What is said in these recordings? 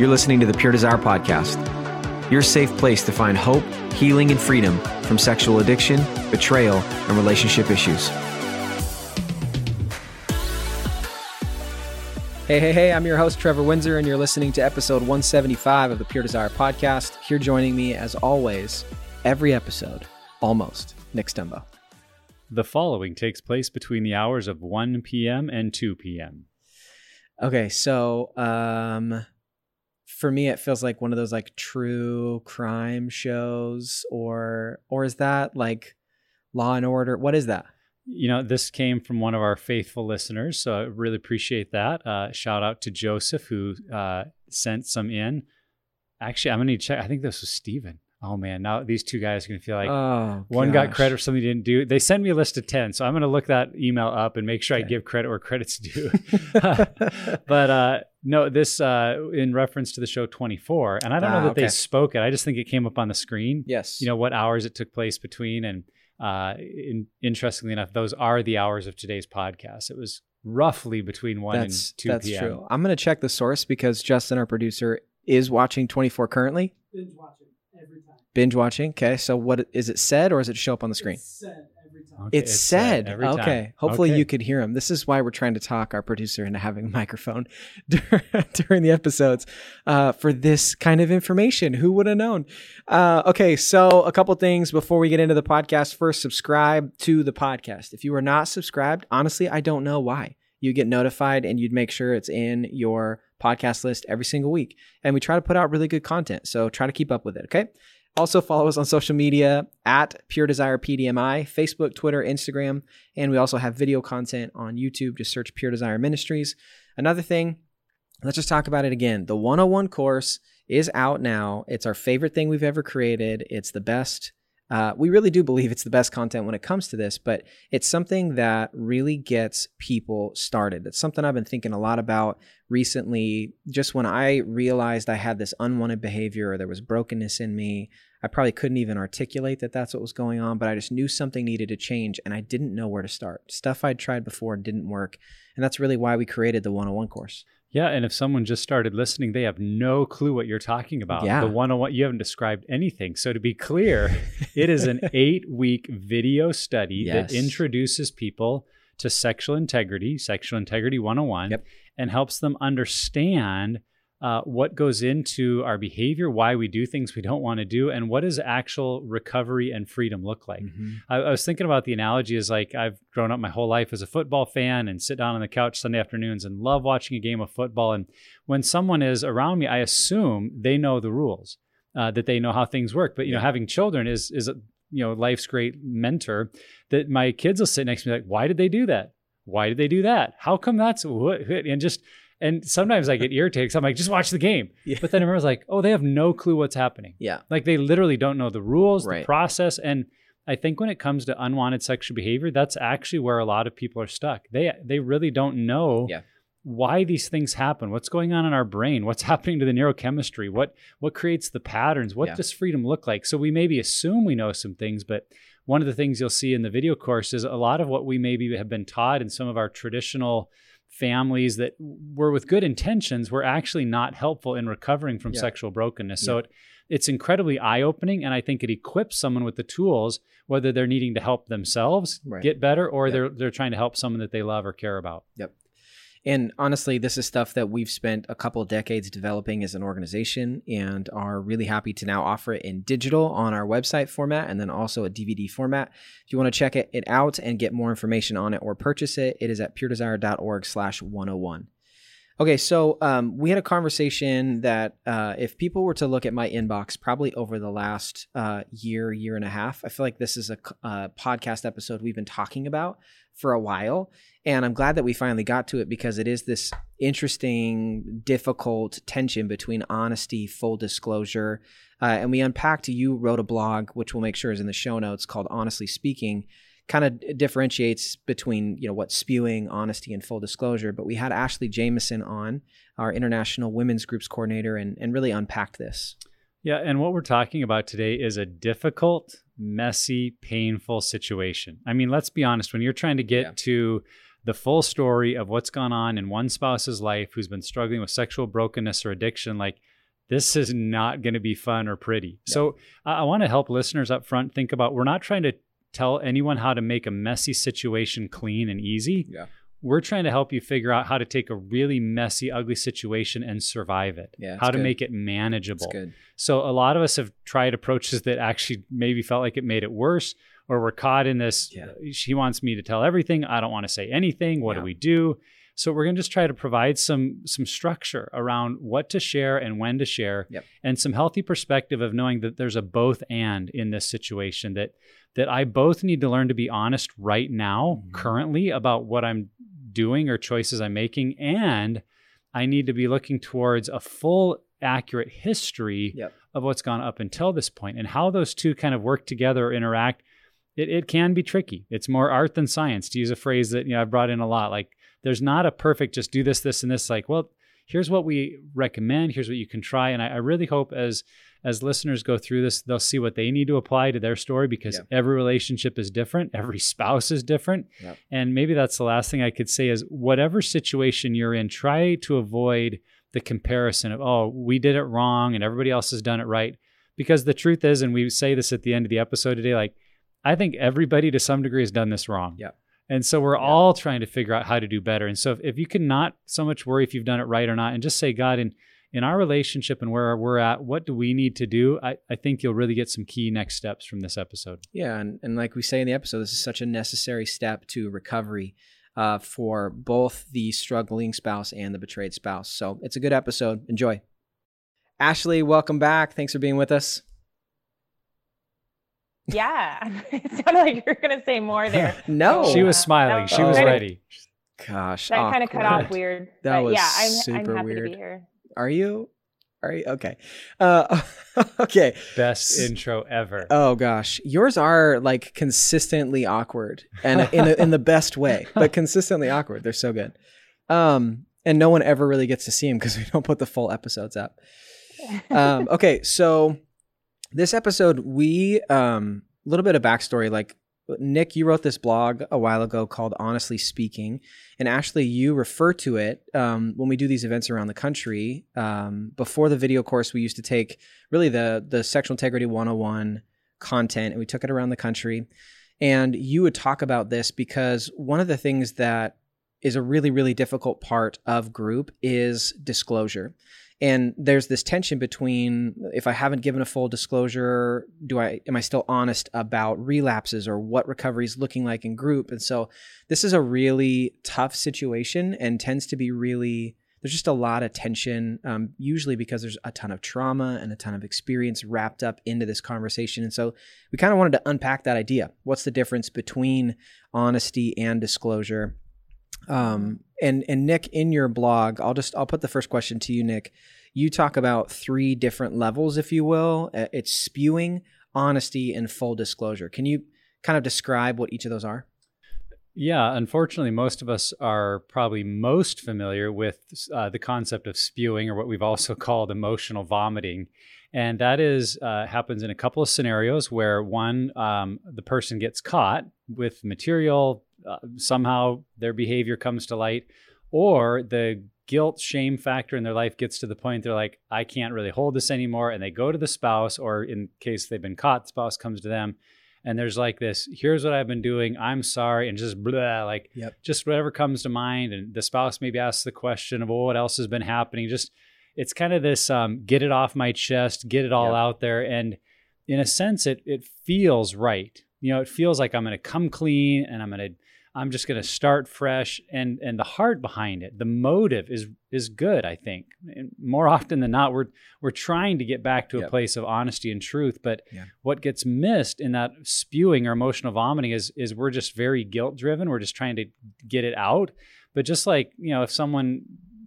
You're listening to the Pure Desire Podcast, your safe place to find hope, healing, and freedom from sexual addiction, betrayal, and relationship issues. Hey, hey, hey, I'm your host, Trevor Windsor, and you're listening to episode 175 of the Pure Desire Podcast. Here joining me, as always, every episode, almost, Nick Stumbo. The following takes place between the hours of 1 p.m. and 2 p.m. Okay, so um, for me, it feels like one of those like true crime shows, or or is that like Law and Order? What is that? You know, this came from one of our faithful listeners, so I really appreciate that. Uh, shout out to Joseph who uh, sent some in. Actually, I'm gonna need to check. I think this was Steven. Oh man, now these two guys are gonna feel like oh, one got credit for something he didn't do. They sent me a list of ten, so I'm gonna look that email up and make sure I give credit where credit's due. but uh, no, this uh, in reference to the show 24, and I don't Ah, know that okay. they spoke it. I just think it came up on the screen. yes, You know what hours it took place between, and uh, in, interestingly enough, those are the hours of today's podcast. It was roughly between one that's and two that's p.m. true. I'm gonna check the source because Justin, our producer, is watching 24 currently. binge watching every time. Binge watching. Okay, so what is it said, or does it show up on the screen? It's said every time. Okay, It's said. every time. okay. Hopefully Okay. you could hear him. This is why we're trying to talk our producer into having a microphone during the episodes uh, for this kind of information. Who would have known? Uh, okay, so a couple things before we get into the podcast. First, subscribe to the podcast. If you are not subscribed, honestly, I don't know why. You get notified and you'd make sure it's in your podcast list every single week. And we try to put out really good content. So try to keep up with it. Okay. Also, follow us on social media at Pure Desire PDMI, Facebook, Twitter, Instagram, and we also have video content on YouTube. Just search Pure Desire Ministries. Another thing, let's just talk about it again. The 101 course is out now. It's our favorite thing we've ever created. It's the best. Uh, we really do believe it's the best content when it comes to this, but it's something that really gets people started. It's something I've been thinking a lot about recently. Just when I realized I had this unwanted behavior or there was brokenness in me, I probably couldn't even articulate that that's what was going on, but I just knew something needed to change and I didn't know where to start. Stuff I'd tried before didn't work. And that's really why we created the 101 course. Yeah, and if someone just started listening, they have no clue what you're talking about. Yeah. The 101, you haven't described anything. So to be clear, it is an eight week video study Yes. that introduces people to sexual integrity, sexual integrity 101, Yep. and helps them understand uh, what goes into our behavior, why we do things we don't want to do, and what does actual recovery and freedom look like. I, I was thinking about the analogy is like I've grown up my whole life as a football fan and sit down on the couch Sunday afternoons and love watching a game of football. And when someone is around me, I assume they know the rules, uh, that they know how things work. But you know, having children is is you know life's great mentor. That my kids will sit next to me like, why did they do that? Why did they do that? How come that's what? And just and sometimes I get irritated irritated. 'cause I'm like, just watch the game. Yeah. But then I remember like, oh, they have no clue what's happening. Yeah. Like they literally don't know the rules, Right. the process. And I think when it comes to unwanted sexual behavior, that's actually where a lot of people are stuck. They they really don't know Yeah. why these things happen, what's going on in our brain, what's happening to the neurochemistry, what what creates the patterns, what Yeah. does freedom look like. So we maybe assume we know some things, but one of the things you'll see in the video course is a lot of what we maybe have been taught in some of our traditional families that were with good intentions were actually not helpful in recovering from Yeah. sexual brokenness. So it, it's incredibly eye opening. And I think it equips someone with the tools, whether they're needing to help themselves Right. get better or Yep. they're, they're trying to help someone that they love or care about. And honestly, this is stuff that we've spent a couple decades developing as an organization and are really happy to now offer it in digital on our website format and then also a DVD format. If you want to check it, it out and get more information on it or purchase it, it is at puredesire.org slash 101. Okay, so um, we had a conversation that uh, if people were to look at my inbox, probably over the last uh, year, year and a half, I feel like this is a uh, podcast episode we've been talking about for a while. And I'm glad that we finally got to it because it is this interesting, difficult tension between honesty, full disclosure. Uh, and we unpacked, you wrote a blog, which we'll make sure is in the show notes called Honestly Speaking, kind of differentiates between, you know, what spewing, honesty, and full disclosure. But we had Ashley Jameson on, our international women's groups coordinator, and, and really unpacked this. Yeah, and what we're talking about today is a difficult, messy, painful situation. I mean, let's be honest, when you're trying to get Yeah. to the full story of what's gone on in one spouse's life who's been struggling with sexual brokenness or addiction, like this is not going to be fun or pretty. Yeah. So I, I want to help listeners up front think about we're not trying to tell anyone how to make a messy situation clean and easy. Yeah. We're trying to help you figure out how to take a really messy, ugly situation and survive it. Yeah, how to good. make it manageable. good. So a lot of us have tried approaches that actually maybe felt like it made it worse, or we're caught in this. Yeah. She wants me to tell everything. I don't want to say anything. What Yeah. do we do? So we're going to just try to provide some some structure around what to share and when to share, Yep. and some healthy perspective of knowing that there's a both and in this situation. That that I both need to learn to be honest right now, Mhm. currently, about what I'm doing or choices I'm making, and I need to be looking towards a full, accurate history Yep. of what's gone up until this point and how those two kind of work together or interact. It, it can be tricky. It's more art than science, to use a phrase that you know I've brought in a lot. Like there's not a perfect just do this, this, and this. Like, well, here's what we recommend. Here's what you can try. And I, I really hope as as listeners go through this, they'll see what they need to apply to their story because Yeah. every relationship is different, every spouse is different. Yep. And maybe that's the last thing I could say is whatever situation you're in, try to avoid the comparison of, oh, we did it wrong and everybody else has done it right. Because the truth is, and we say this at the end of the episode today, like, I think everybody to some degree has done this wrong. Yep. And so we're Yeah. all trying to figure out how to do better. And so if, if you can not so much worry if you've done it right or not, and just say, God, in in our relationship and where we're at, what do we need to do? I, I think you'll really get some key next steps from this episode. Yeah, and, and like we say in the episode, this is such a necessary step to recovery uh, for both the struggling spouse and the betrayed spouse. So it's a good episode. Enjoy. Ashley, welcome back. Thanks for being with us. Yeah, it sounded like you were gonna say more there. no, she was smiling. that She was was- ready. Gosh, That kind of cut off weird. That but was yeah, I'm, super I'm happy weird. to be here. Are you? Are you okay? Uh, okay. Best intro ever. Oh gosh, yours are like consistently awkward, and in a, in the best way, but consistently awkward. They're so good. Um, and no one ever really gets to see them because we don't put the full episodes up. Um, okay, so this episode, we um, a little bit of backstory. Like Nick, you wrote this blog a while ago called "Honestly Speaking," and Ashley, you refer to it um, when we do these events around the country. Um, before the video course, we used to take really the the sexual integrity 101 content and we took it around the country and you would talk about this because one of the things that is a really really difficult part of group is disclosure and there's this tension between if i haven't given a full disclosure do i am i still honest about relapses or what recovery is looking like in group and so this is a really tough situation and tends to be really there's just a lot of tension, um, usually because there's a ton of trauma and a ton of experience wrapped up into this conversation. And so we kind of wanted to unpack that idea. What's the difference between honesty and disclosure? Um, and and Nick, in your blog, I'll just I'll put the first question to you, Nick. You talk about three different levels, if you will. Uh, It's spewing, honesty, and full disclosure. Can you kind of describe what each of those are? Yeah, unfortunately, most of us are probably most familiar with uh, the concept of spewing, or what we've also called emotional vomiting, and that is uh, happens in a couple of scenarios where one, um, the person gets caught with material, uh, somehow their behavior comes to light, or the guilt shame factor in their life gets to the point they're like, I can't really hold this anymore, and they go to the spouse, or in case they've been caught, the spouse comes to them and there's like this here's what i've been doing i'm sorry and just blah like Yep. just whatever comes to mind and the spouse maybe asks the question of well, what else has been happening just it's kind of this um, get it off my chest get it all Yep. out there and in a sense it it feels right you know it feels like i'm going to come clean and i'm going to i'm just going to start fresh and and the heart behind it the motive is is good i think and more often than not we're we're trying to get back to a Yep. place of honesty and truth but Yeah. what gets missed in that spewing or emotional vomiting is is we're just very guilt driven we're just trying to get it out but just like you know if someone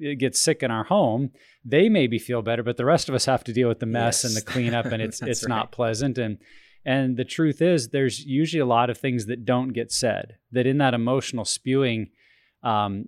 uh, gets sick in our home they maybe feel better but the rest of us have to deal with the mess and the cleanup and it's it's right. not pleasant and and the truth is there's usually a lot of things that don't get said that in that emotional spewing um,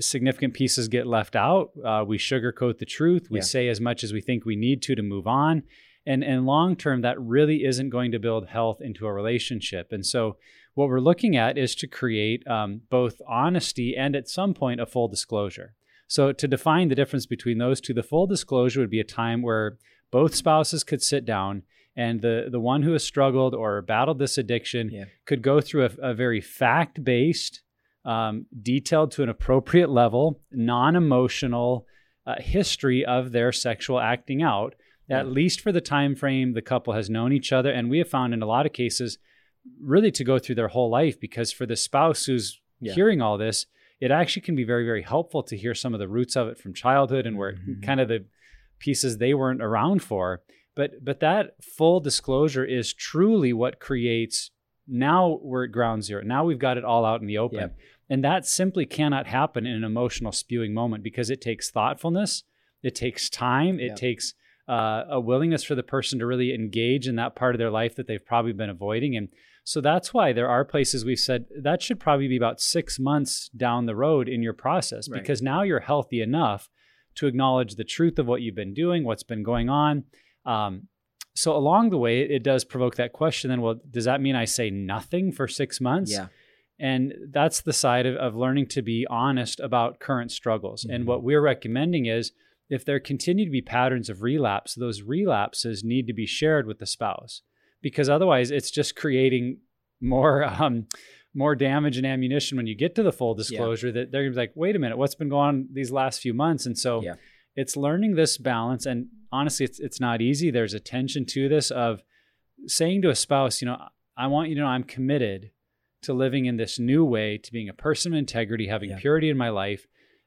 significant pieces get left out. Uh, we sugarcoat the truth. We Yeah. say as much as we think we need to to move on. And, and long term, that really isn't going to build health into a relationship. And so what we're looking at is to create um, both honesty and at some point a full disclosure. So, to define the difference between those two, the full disclosure would be a time where both spouses could sit down and the, the one who has struggled or battled this addiction Yeah. could go through a, a very fact based, um, detailed to an appropriate level, non emotional uh, history of their sexual acting out, at least for the time frame the couple has known each other. And we have found in a lot of cases, really to go through their whole life, because for the spouse who's Yeah. hearing all this, it actually can be very, very helpful to hear some of the roots of it from childhood and where Mhm. kind of the pieces they weren't around for. But but that full disclosure is truly what creates now we're at ground zero. Now we've got it all out in the open. Yeah. And that simply cannot happen in an emotional spewing moment because it takes thoughtfulness, it takes time, it Yeah. takes uh, a willingness for the person to really engage in that part of their life that they've probably been avoiding. And so that's why there are places we've said that should probably be about six months down the road in your process Right. because now you're healthy enough to acknowledge the truth of what you've been doing, what's been going on. Um, so along the way, it does provoke that question. Then, well, does that mean I say nothing for six months? Yeah. And that's the side of, of learning to be honest about current struggles. And Mhm. what we're recommending is if there continue to be patterns of relapse, those relapses need to be shared with the spouse because otherwise it's just creating more um, more damage and ammunition when you get to the full disclosure that they're gonna be like, wait a minute, what's been going on these last few months? And so Yeah. it's learning this balance. And honestly, it's it's not easy. There's a tension to this of saying to a spouse, you know, I want you to know I'm committed to living in this new way, to being a person of integrity, having Yeah. purity in my life.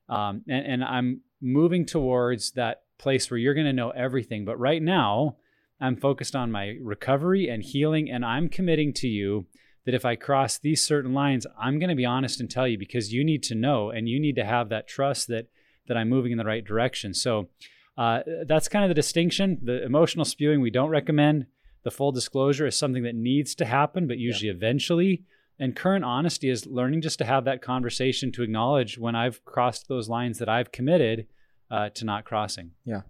Um, and, and I'm moving towards that place where you're going to know everything. But right now, I'm focused on my recovery and healing. And I'm committing to you that if I cross these certain lines, I'm going to be honest and tell you because you need to know and you need to have that trust that that I'm moving in the right direction. So uh, that's kind of the distinction. The emotional spewing we don't recommend. The full disclosure is something that needs to happen, but usually eventually. And current honesty is learning just to have that conversation to acknowledge when I've crossed those lines that I've committed uh, to not crossing. Yeah.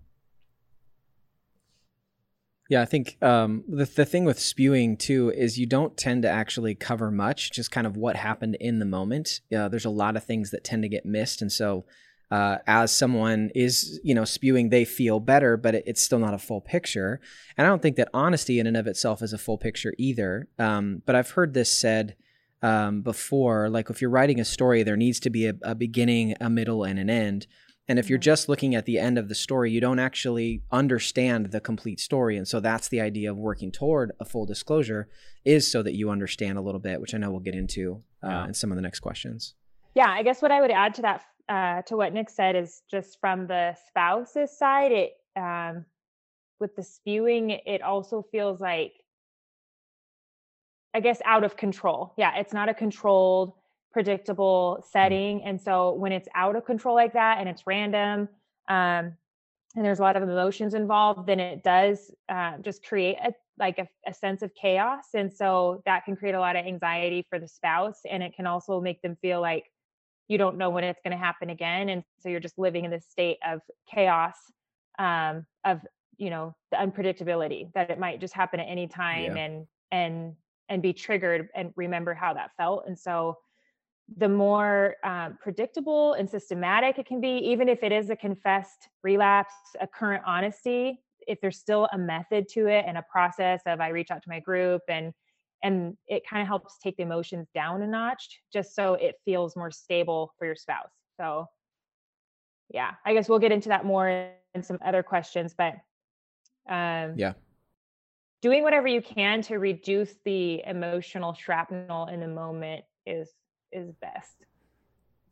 Yeah, I think um, the the thing with spewing too is you don't tend to actually cover much, just kind of what happened in the moment. Uh, there's a lot of things that tend to get missed, and so uh, as someone is you know spewing, they feel better, but it, it's still not a full picture. And I don't think that honesty in and of itself is a full picture either. Um, but I've heard this said um, before, like if you're writing a story, there needs to be a, a beginning, a middle, and an end. And if you're Mhm. just looking at the end of the story, you don't actually understand the complete story. And so that's the idea of working toward a full disclosure is so that you understand a little bit, which I know we'll get into uh, Yeah. in some of the next questions. Yeah, I guess what I would add to that, uh, to what Nick said, is just from the spouse's side, it um, with the spewing, it also feels like, I guess, out of control. Yeah, it's not a controlled, predictable setting, and so when it's out of control like that and it's random, um, and there's a lot of emotions involved, then it does uh, just create a like a, a sense of chaos, and so that can create a lot of anxiety for the spouse, and it can also make them feel like you don't know when it's going to happen again and so you're just living in this state of chaos um of you know the unpredictability that it might just happen at any time Yeah. and and and be triggered and remember how that felt and so the more um, predictable and systematic it can be even if it is a confessed relapse a current honesty if there's still a method to it and a process of i reach out to my group and and it kind of helps take the emotions down a notch just so it feels more stable for your spouse so yeah i guess we'll get into that more in some other questions but um Yeah. doing whatever you can to reduce the emotional shrapnel in the moment is is best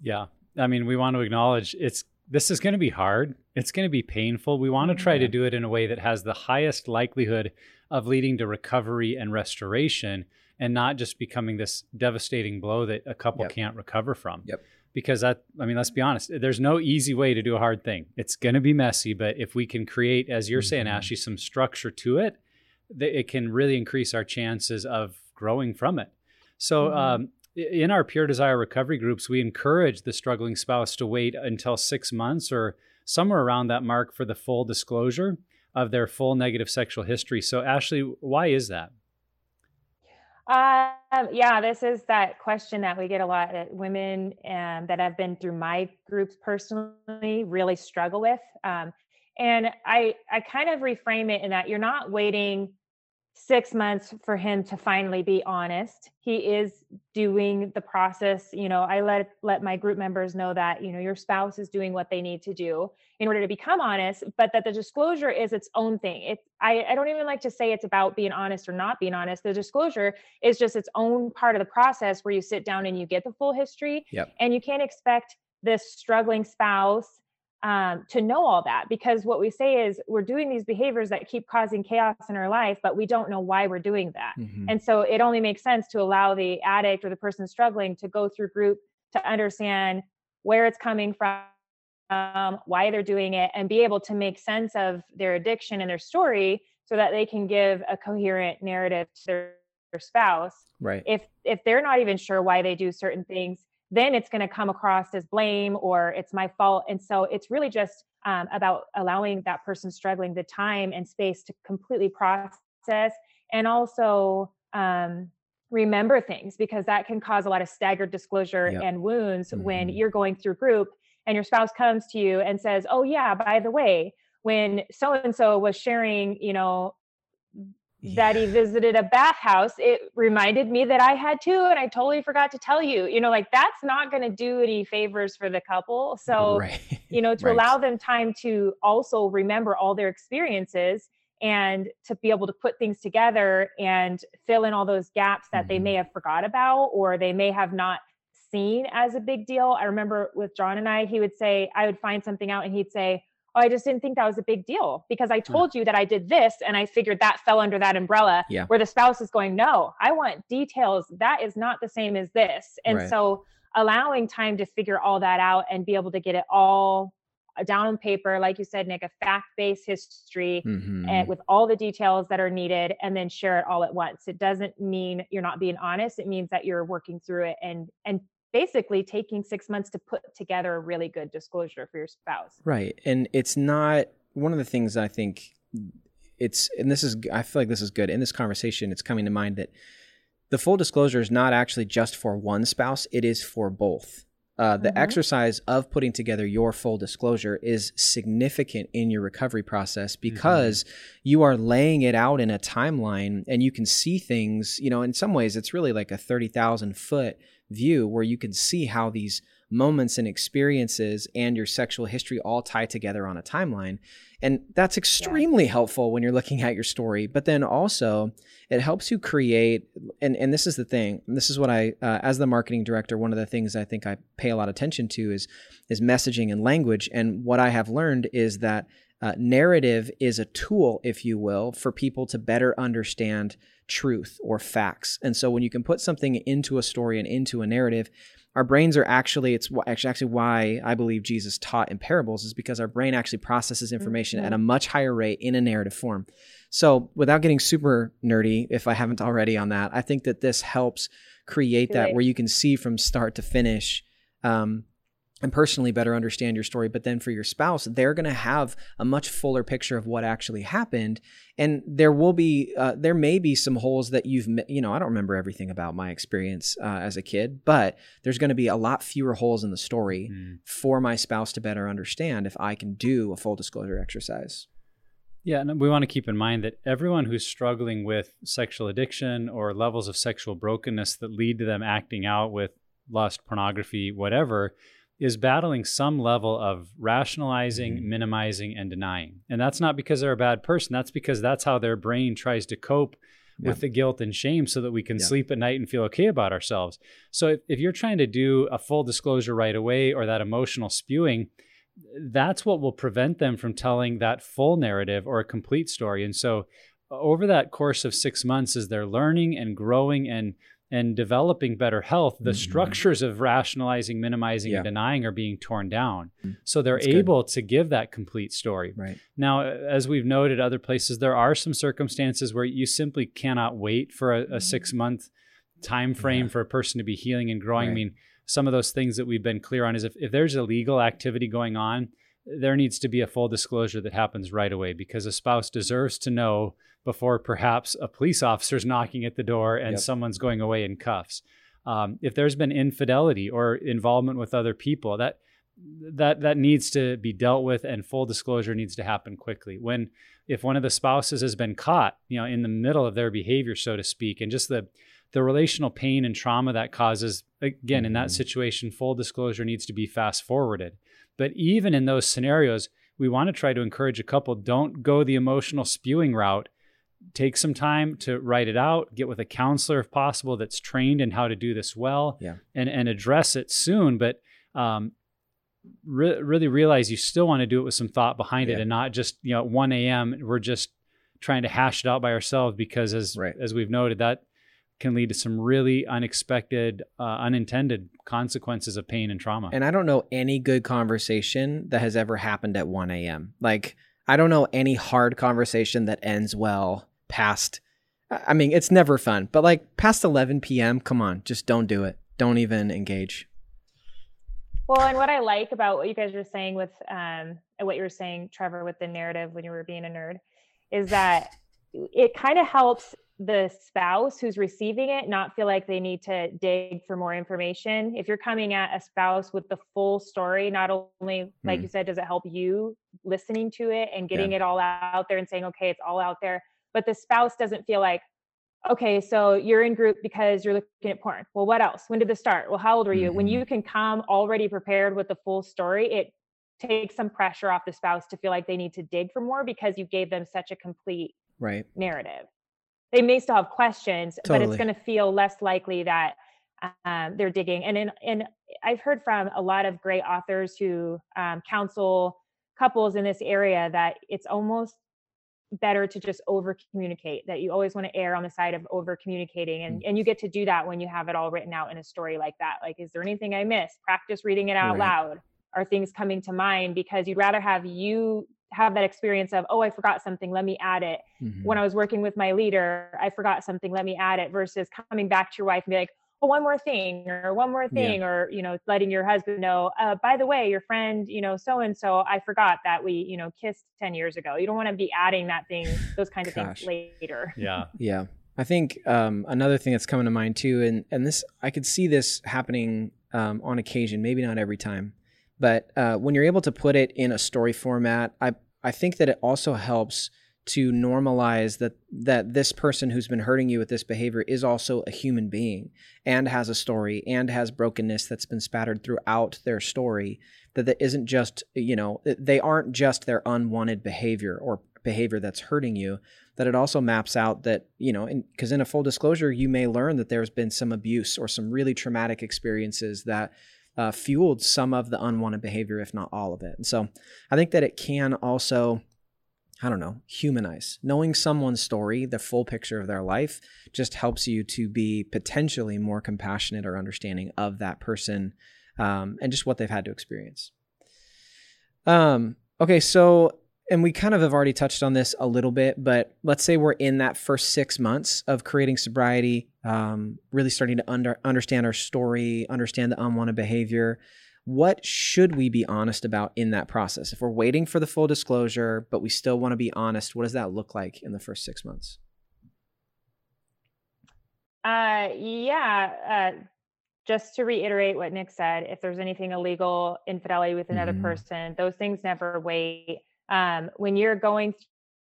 Yeah. I mean, we want to acknowledge it's this is going to be hard. It's going to be painful. We want to try to do it in a way that has the highest likelihood of leading to recovery and restoration and not just becoming this devastating blow that a couple Yep. can't recover from. Yep. Because that I mean, let's be honest, there's no easy way to do a hard thing. It's going to be messy, but if we can create as you're saying Mhm. Ashley some structure to it, it can really increase our chances of growing from it. So Mhm. um, in our Pure Desire recovery groups, we encourage the struggling spouse to wait until six months or somewhere around that mark for the full disclosure of their full negative sexual history. So, Ashley, why is that? Um, yeah, this is that question that we get a lot. That women um, that have been through my groups personally really struggle with, um, and I I kind of reframe it in that you're not waiting six months for him to finally be honest. He is doing the process you know i let let my group members know that you know your spouse is doing what they need to do in order to become honest but that the disclosure is its own thing. It I, I don't even like to say it's about being honest or not being honest. The disclosure is just its own part of the process where you sit down and you get the full history. Yep. and you can't expect this struggling spouse um, to know all that because what we say is we're doing these behaviors that keep causing chaos in our life, but we don't know why we're doing that. Mhm. And so it only makes sense to allow the addict or the person struggling to go through group to understand where it's coming from, um, why they're doing it, and be able to make sense of their addiction and their story so that they can give a coherent narrative to their, their spouse Right. if if they're not even sure why they do certain things then it's going to come across as blame or it's my fault and so it's really just um, about allowing that person struggling the time and space to completely process and also um, remember things because that can cause a lot of staggered disclosure Yep. and wounds when Mhm. you're going through group and your spouse comes to you and says oh yeah by the way when so and so was sharing you know that he visited a bathhouse, it reminded me that I had too, and I totally forgot to tell you. You know, like that's not going to do any favors for the couple. So, right. you know, to Right. allow them time to also remember all their experiences and to be able to put things together and fill in all those gaps that they Mhm. may have forgot about or they may have not seen as a big deal. I remember with John and I, he would say, I would find something out and he'd say, Oh, I just didn't think that was a big deal because I told you that I did this and I figured that fell under that umbrella. Yeah. Where the spouse is going, No, I want details. That is not the same as this. And Right. so allowing time to figure all that out and be able to get it all uh, down on paper, like you said, Nick, a fact based history Mhm. and with all the details that are needed and then share it all at once. It doesn't mean you're not being honest. It means that you're working through it and and basically taking 6 months to put together a really good disclosure for your spouse. Right. And it's not one of the things I think it's, and this is, I feel like this is good in this conversation. It's coming to mind that the full disclosure is not actually just for one spouse, it is for both. Uh, the Mhm. exercise of putting together your full disclosure is significant in your recovery process because you are laying it out in a timeline and you can see things, you know, in some ways it's really like a 30,000 foot view where you can see how these moments and experiences and your sexual history all tie together on a timeline. And that's extremely helpful when you're looking at your story. But then also, it helps you create, and, and this is the thing, and this is what I, uh, as the marketing director, one of the things I think I pay a lot of attention to is, is messaging and language. And what I have learned is that uh, narrative is a tool, if you will, for people to better understand truth or facts. And so when you can put something into a story and into a narrative, our brains are actually it's actually actually why I believe Jesus taught in parables is because our brain actually processes information at a much higher rate in a narrative form. So without getting super nerdy, if I haven't already on that, I think that this helps create that it. where you can see from start to finish. Um, and personally better understand your story but then for your spouse they're going to have a much fuller picture of what actually happened and there will be uh, there may be some holes that you've you know i don't remember everything about my experience uh, as a kid but there's going to be a lot fewer holes in the story Mm. for my spouse to better understand if i can do a full disclosure exercise Yeah, and we want to keep in mind that everyone who's struggling with sexual addiction or levels of sexual brokenness that lead to them acting out with lust, pornography, whatever, is battling some level of rationalizing, Mhm. minimizing, and denying. And that's not because they're a bad person. That's because that's how their brain tries to cope with the guilt and shame so that we can Yeah. sleep at night and feel okay about ourselves. So if, if you're trying to do a full disclosure right away or that emotional spewing, that's what will prevent them from telling that full narrative or a complete story. And so over that course of six months, as they're learning and growing and and developing better health, the Mhm. structures of rationalizing, minimizing, Yeah. and denying are being torn down. Mm. So they're That's good. able to give that complete story. right Now, as we've noted other places, there are some circumstances where you simply cannot wait for a, a six month time frame Yeah. for a person to be healing and growing. I mean, some of those things that we've been clear on is if, if there's illegal activity going on, there needs to be a full disclosure that happens right away because a spouse deserves to know before perhaps a police officer's knocking at the door and Yep. someone's going away in cuffs. Um, if there's been infidelity or involvement with other people, that that that needs to be dealt with, and full disclosure needs to happen quickly. When if one of the spouses has been caught, you know, in the middle of their behavior, so to speak, and just the the relational pain and trauma that causes, again, in that Mhm. situation, full disclosure needs to be fast forwarded. But even in those scenarios, we want to try to encourage a couple don't go the emotional spewing route. Take some time to write it out, get with a counselor if possible that's trained in how to do this well, Yeah. and, and address it soon. But um, re- really realize you still want to do it with some thought behind it and not just, you know, 1 a.m., we're just trying to hash it out by ourselves because as, Right. as we've noted, that can lead to some really unexpected, uh, unintended consequences of pain and trauma. And I don't know any good conversation that has ever happened at 1 a.m. Like, I don't know any hard conversation that ends well past, I mean, it's never fun, but like past 11 p.m., come on, just don't do it. Don't even engage. Well, and what I like about what you guys were saying with um what you were saying, Trevor, with the narrative when you were being a nerd, is that it kind of helps the spouse who's receiving it not feel like they need to dig for more information. If you're coming at a spouse with the full story, not only like Mm. you said, does it help you listening to it and getting it all out there and saying, okay, it's all out there, but the spouse doesn't feel like, okay, so you're in group because you're looking at porn. Well, what else? When did this start? Well, how old were you? When Mhm. you can come already prepared with the full story, it takes some pressure off the spouse to feel like they need to dig for more because you gave them such a complete Right. narrative. They may still have questions, but it's going to feel less likely that um, they're digging. And in, and I've heard from a lot of great authors who um, counsel couples in this area that it's almost better to just over communicate that you always want to err on the side of over communicating and, and you get to do that when you have it all written out in a story like that like is there anything i missed practice reading it out Right. loud. Are things coming to mind? Because you'd rather have you have that experience of oh i forgot something let me add it. Mhm. when I was working with my leader, I forgot something, let me add it versus coming back to your wife and be like, oh, one more thing or one more Yeah. thing, or, you know, letting your husband know, uh, by the way, your friend, you know, so and so, I forgot that we, you know, kissed 10 years ago. You don't want to be adding that thing, those kinds of things later. yeah. Yeah. I think um, another thing that's coming to mind too, and, and this, I could see this happening um, on occasion, maybe not every time, but uh, when you're able to put it in a story format, I, I think that it also helps to normalize that that this person who's been hurting you with this behavior is also a human being and has a story and has brokenness that's been spattered throughout their story that that isn't just you know they aren't just their unwanted behavior or behavior that's hurting you that it also maps out that you know because in a full disclosure you may learn that there's been some abuse or some really traumatic experiences that uh, fueled some of the unwanted behavior if not all of it. And so i think that it can also I don't know, humanize. Knowing someone's story, the full picture of their life, just helps you to be potentially more compassionate or understanding of that person um, and just what they've had to experience. Um, okay, so, and we kind of have already touched on this a little bit, but let's say we're in that first six months of creating sobriety, um, really starting to under, understand our story, understand the unwanted behavior what should we be honest about in that process? If we're waiting for the full disclosure, but we still want to be honest, what does that look like in the first six months? Uh, yeah. Uh, just to reiterate what Nick said, if there's anything illegal, infidelity with another Mhm. person, those things never wait. Um, when you're going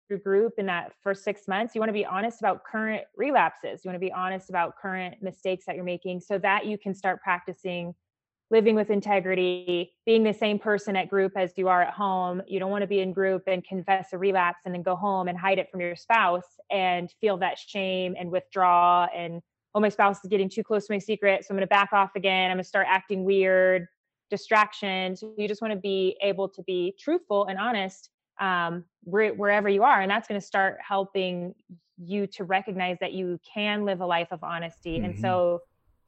through group in that first six months, you want to be honest about current relapses. You want to be honest about current mistakes that you're making so that you can start practicing living with integrity, being the same person at group as you are at home. You don't want to be in group and confess a relapse and then go home and hide it from your spouse and feel that shame and withdraw and oh my spouse is getting too close to my secret so i'm going to back off again i'm going to start acting weird distractions you just want to be able to be truthful and honest um, wherever you are and that's going to start helping you to recognize that you can live a life of honesty and Mhm. so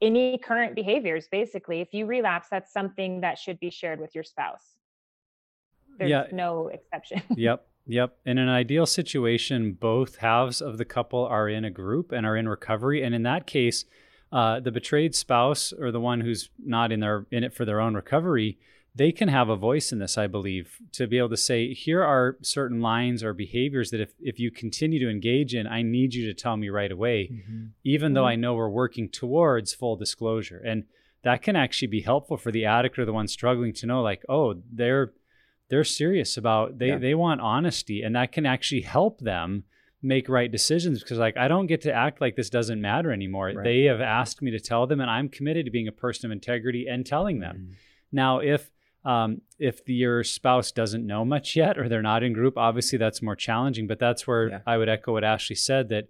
any current behaviors basically if you relapse that's something that should be shared with your spouse there's Yeah. no exception yep. Yep. In an ideal situation, both halves of the couple are in a group and are in recovery. And in that case, uh, the betrayed spouse or the one who's not in their in it for their own recovery, they can have a voice in this, I believe, to be able to say, here are certain lines or behaviors that if, if you continue to engage in, I need you to tell me right away, Mm-hmm. even though I know we're working towards full disclosure. And that can actually be helpful for the addict or the one struggling to know, like, oh, they're they're serious about they Yeah. they want honesty, and that can actually help them make right decisions because like I don't get to act like this doesn't matter anymore. Right. They have asked me to tell them and I'm committed to being a person of integrity and telling them. Mm-hmm. Now, if um, if your spouse doesn't know much yet or they're not in group, obviously that's more challenging. But that's where Yeah. I would echo what Ashley said that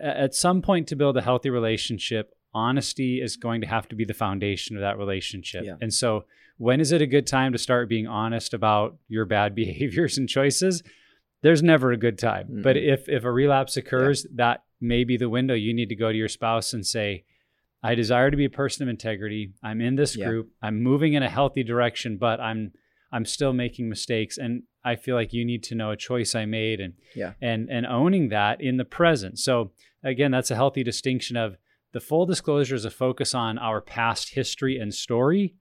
at some point to build a healthy relationship, honesty is going to have to be the foundation of that relationship. Yeah. And so, when is it a good time to start being honest about your bad behaviors and choices? There's never a good time. But Mm-mm. if if a relapse occurs, that may be the window you need to go to your spouse and say, I desire to be a person of integrity. I'm in this Yeah. group. I'm moving in a healthy direction, but I'm I'm still making mistakes and I feel like you need to know a choice I made and Yeah. and and owning that in the present. So again, that's a healthy distinction of the full disclosure is a focus on our past history and story.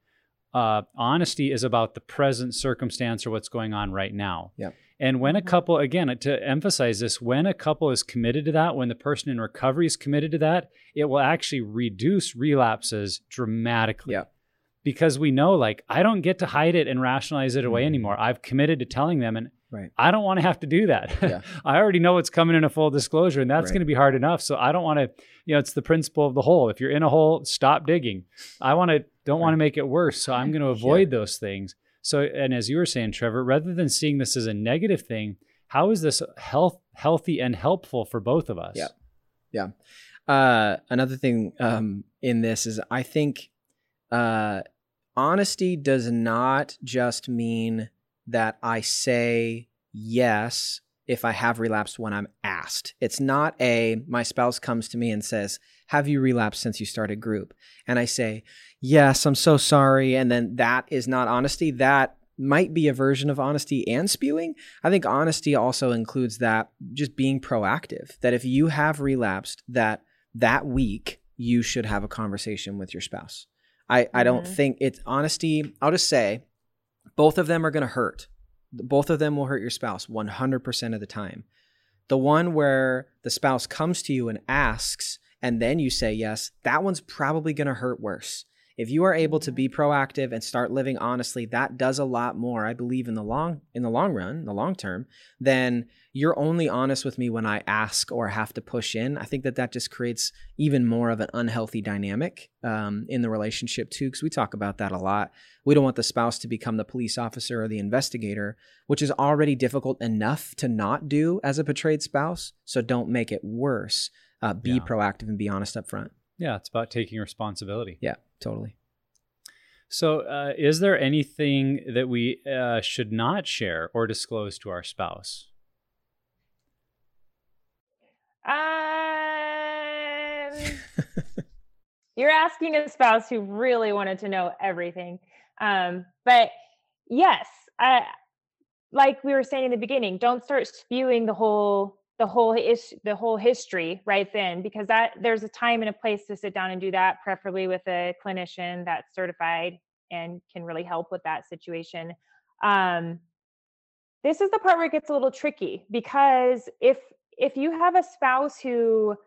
Uh, honesty is about the present circumstance or what's going on right now. Yeah. And when a Mhm. couple, again, to emphasize this, when a couple is committed to that, when the person in recovery is committed to that, it will actually reduce relapses dramatically. Yeah. Because we know, like, I don't get to hide it and rationalize it away Mhm. anymore. I've committed to telling them, and Right. I don't want to have to do that. Yeah. I already know what's coming in a full disclosure, and that's Right. going to be hard enough. So I don't want to, you know, it's the principle of the hole. If you're in a hole, stop digging. I want to, don't want to make it worse. So I'm going to avoid those things. So, and as you were saying, Trevor, rather than seeing this as a negative thing, how is this health, healthy and helpful for both of us? Yeah. Yeah. Uh, another thing um, in this is I think uh, honesty does not just mean that I say yes if I have relapsed when I'm asked. It's not a my spouse comes to me and says, "Have you relapsed since you started group?" And I say, "Yes, I'm so sorry." And then that is not honesty. That might be a version of honesty and spewing. I think honesty also includes that just being proactive. That if you have relapsed, that that week you should have a conversation with your spouse. I, I don't Mhm. think it's honesty. I'll just say both of them are going to hurt. Both of them will hurt your spouse 100% of the time. The one where the spouse comes to you and asks, and then you say yes, that one's probably going to hurt worse. If you are able to be proactive and start living honestly, that does a lot more, I believe, in the long in the long run, the long term, than you're only honest with me when I ask or have to push in. I think that that just creates even more of an unhealthy dynamic um, in the relationship too, because we talk about that a lot. We don't want the spouse to become the police officer or the investigator, which is already difficult enough to not do as a betrayed spouse. So don't make it worse. Uh, be Yeah. proactive and be honest up front. Yeah. It's about taking responsibility. Yeah, totally. So, uh, is there anything that we uh, should not share or disclose to our spouse? Um, you're asking a spouse who really wanted to know everything. Um, but yes, I, like we were saying in the beginning, don't start spewing the whole the whole is the whole history right then because that there's a time and a place to sit down and do that, preferably with a clinician that's certified and can really help with that situation. Um, this is the part where it gets a little tricky because if if you have a spouse who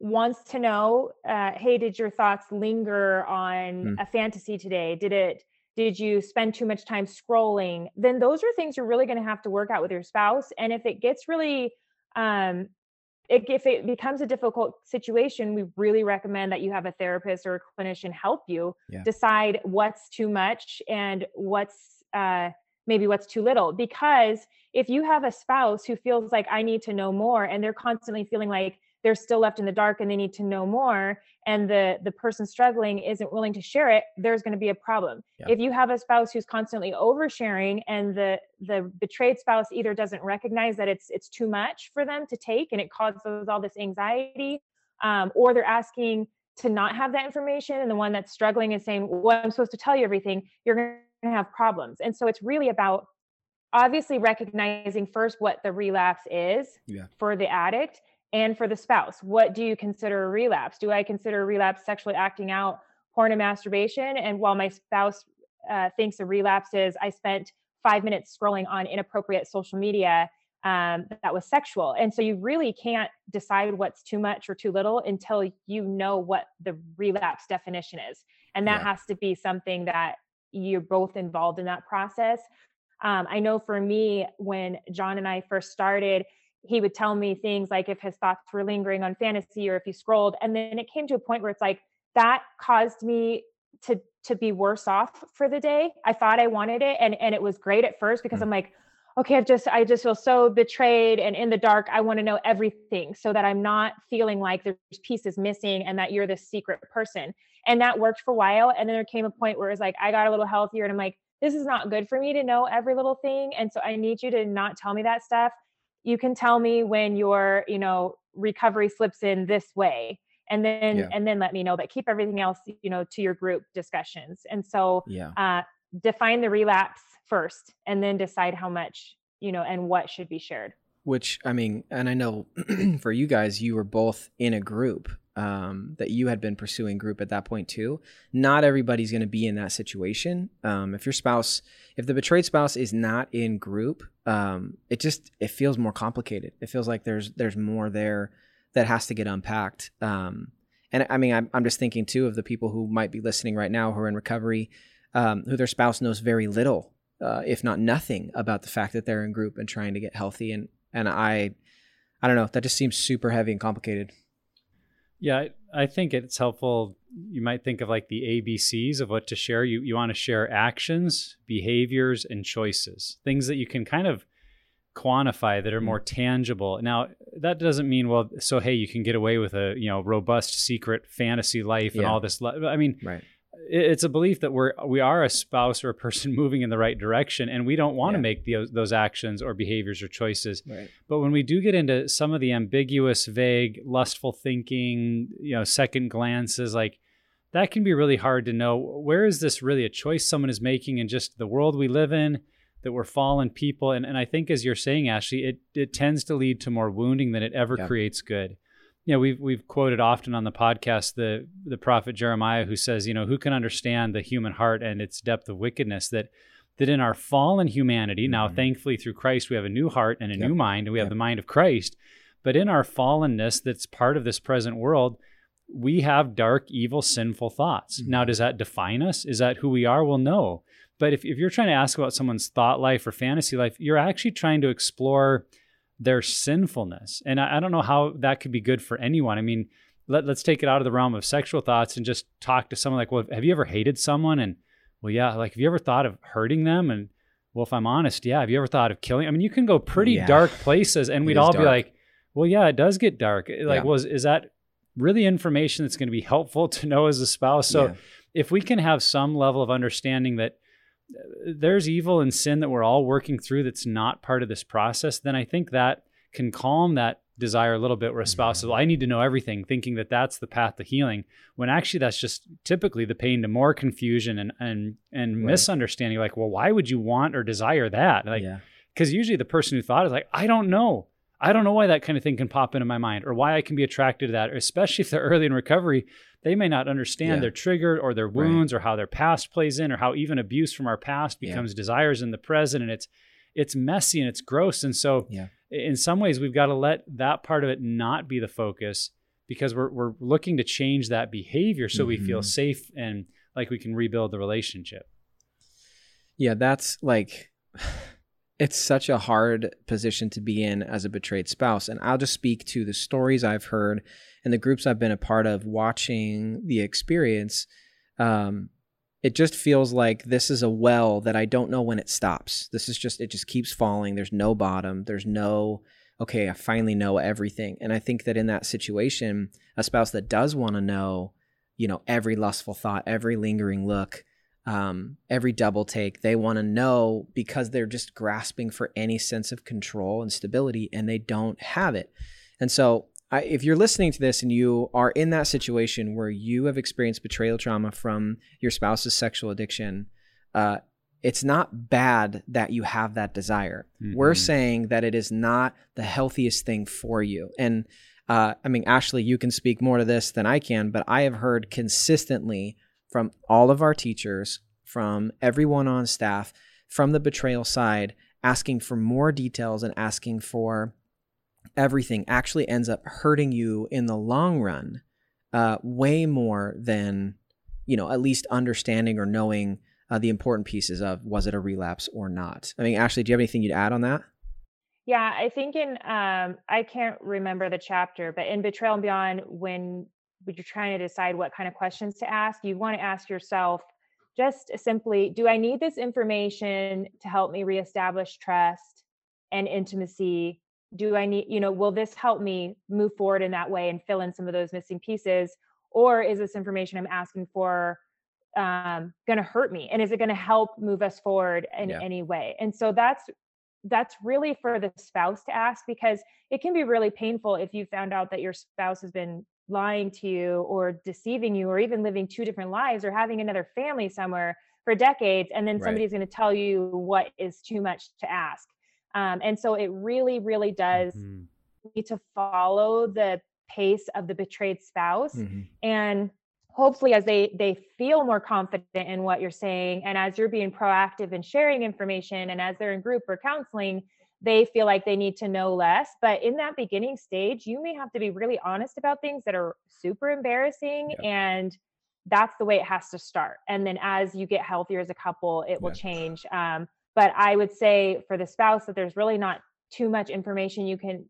wants to know uh, hey did your thoughts linger on Hmm. a fantasy today did it did you spend too much time scrolling then those are things you're really going to have to work out with your spouse and if it gets really um it, if it becomes a difficult situation we really recommend that you have a therapist or a clinician help you Yeah. decide what's too much and what's uh maybe what's too little because if you have a spouse who feels like I need to know more and they're constantly feeling like they're still left in the dark and they need to know more and the the person struggling isn't willing to share it there's going to be a problem Yeah. if you have a spouse who's constantly oversharing and the the betrayed spouse either doesn't recognize that it's it's too much for them to take and it causes all this anxiety um, or they're asking to not have that information and the one that's struggling is saying well i'm supposed to tell you everything you're going to have problems and so it's really about obviously recognizing first what the relapse is Yeah. for the addict and for the spouse. What do you consider a relapse? Do I consider a relapse sexually acting out porn and masturbation? And while my spouse uh, thinks a relapse is I spent five minutes scrolling on inappropriate social media um, that was sexual. And so you really can't decide what's too much or too little until you know what the relapse definition is. And that Yeah. has to be something that you're both involved in that process. Um, I know for me, when John and I first started, he would tell me things like if his thoughts were lingering on fantasy or if he scrolled. And then it came to a point where it's like that caused me to to be worse off for the day. I thought I wanted it and and it was great at first because Mm. I'm like, okay, I've just I just feel so betrayed and in the dark. I want to know everything so that I'm not feeling like there's pieces missing and that you're this secret person. And that worked for a while. And then there came a point where it's like I got a little healthier and I'm like, this is not good for me to know every little thing. And so I need you to not tell me that stuff. You can tell me when your, you know, recovery slips in this way. And then Yeah. and then let me know, but keep everything else, you know, to your group discussions. And so Yeah. uh, define the relapse first and then decide how much you know and what should be shared Which I mean, and I know for you guys, you were both in a group um, that you had been pursuing group at that point too. Not everybody's going to be in that situation. Um, if your spouse, if the betrayed spouse is not in group, um, it just it feels more complicated. It feels like there's there's more there that has to get unpacked. Um, and I mean, I'm, I'm just thinking too of the people who might be listening right now who are in recovery, um, who their spouse knows very little, uh, if not nothing, about the fact that they're in group and trying to get healthy. And and I, I don't know, that just seems super heavy and complicated. Yeah, I, think it's helpful. You might think of like the ABCs of what to share. You you want to share actions, behaviors, and choices, things that you can kind of quantify that are hmm. more tangible. Now, that doesn't mean well, so hey, you can get away with a you know robust secret fantasy life and Yeah. all this. I mean, Right. It- it's a belief that we're we are a spouse or a person moving in the right direction, and we don't want to Yeah. make the, those actions or behaviors or choices. Right. But when we do get into some of the ambiguous, vague, lustful thinking, you know, second glances, like that can be really hard to know where is this really a choice someone is making in just the world we live in, that we're fallen people. And, and I think as you're saying, Ashley, it, it tends to lead to more wounding than it ever Yeah. creates good. You know, we've we've quoted often on the podcast the the prophet Jeremiah who says, you know, who can understand the human heart and its depth of wickedness that that in our fallen humanity, now Mhm. thankfully through Christ we have a new heart and a Yep. new mind and we have the mind of Christ. But in our fallenness that's part of this present world, we have dark, evil, sinful thoughts. Mhm. Now, does that define us? Is that who we are? Well, no. But if, if you're trying to ask about someone's thought life or fantasy life, you're actually trying to explore their sinfulness. And I, I don't know how that could be good for anyone. I mean, let, let's take it out of the realm of sexual thoughts and just talk to someone like, well, have you ever hated someone? And well, yeah, like, have you ever thought of hurting them? And well, if I'm honest, yeah. Have you ever thought of killing? I mean, you can go pretty Yeah. dark places, and we'd all be like, well, yeah, it does get dark. Like, Yeah. was is that really information that's going to be helpful to know as a spouse? So, Yeah. if we can have some level of understanding that there's evil and sin that we're all working through that's not part of this process, then I think that can calm that desire a little bit where a spouse says, mm-hmm. well, I need to know everything, thinking that that's the path to healing, when actually that's just typically the pain to more confusion and and and Right. misunderstanding. Like, well, why would you want or desire that? Like, yeah. because usually the person who thought is like, I don't know. I don't know why that kind of thing can pop into my mind or why I can be attracted to that, or especially if they're early in recovery, they may not understand Yeah. their trigger or their Right. wounds or how their past plays in or how even abuse from our past Yeah. becomes desires in the present. And it's it's messy and it's gross. And so Yeah. in some ways we've got to let that part of it not be the focus because we're we're looking to change that behavior so we feel Mhm. safe and like we can rebuild the relationship. Yeah, that's like it's such a hard position to be in as a betrayed spouse. And I'll just speak to the stories I've heard and the groups I've been a part of watching the experience. Um, it just feels like this is a well that I don't know when it stops. This is just, it just keeps falling. There's no bottom. There's no, okay, I finally know everything. And I think that in that situation, a spouse that does want to know, you know, every lustful thought, every lingering look, um, every double take. They want to know because they're just grasping for any sense of control and stability, and they don't have it. And so, I, if you're listening to this and you are in that situation where you have experienced betrayal trauma from your spouse's sexual addiction, uh, it's not bad that you have that desire. We're Mhm. saying that it is not the healthiest thing for you. And uh, I mean, Ashley, you can speak more to this than I can, but I have heard consistently from all of our teachers, from everyone on staff from the betrayal side asking for more details and asking for everything actually ends up hurting you in the long run uh, way more than you know at least understanding or knowing uh, the important pieces of was it a relapse or not. I mean ashley do you have anything you'd add on that? Yeah i think in um, i can't remember the chapter but in betrayal and beyond when when you're trying to decide what kind of questions to ask? You want to ask yourself just simply do i need this information to help me reestablish trust and intimacy? Do i need you know will this help me move forward in that way and fill in some of those missing pieces? Or is this information i'm asking for um, going to hurt me? And is it going to help move us forward in yeah. any way? And so that's that's really for the spouse to ask because it can be really painful if you found out that your spouse has been lying to you or deceiving you or even living two different lives or having another family somewhere for decades and then somebody's going to tell you what is too much to ask um, and so it really really does mm-hmm. need to follow the pace of the betrayed spouse mm-hmm. and hopefully as they they feel more confident in what you're saying and as you're being proactive in sharing information and as they're in group or counseling they feel like they need to know less. But in that beginning stage, you may have to be really honest about things that are super embarrassing. Yeah. And that's the way it has to start. And then as you get healthier as a couple, it will yeah. change. Um, but I would say for the spouse that there's really not too much information you can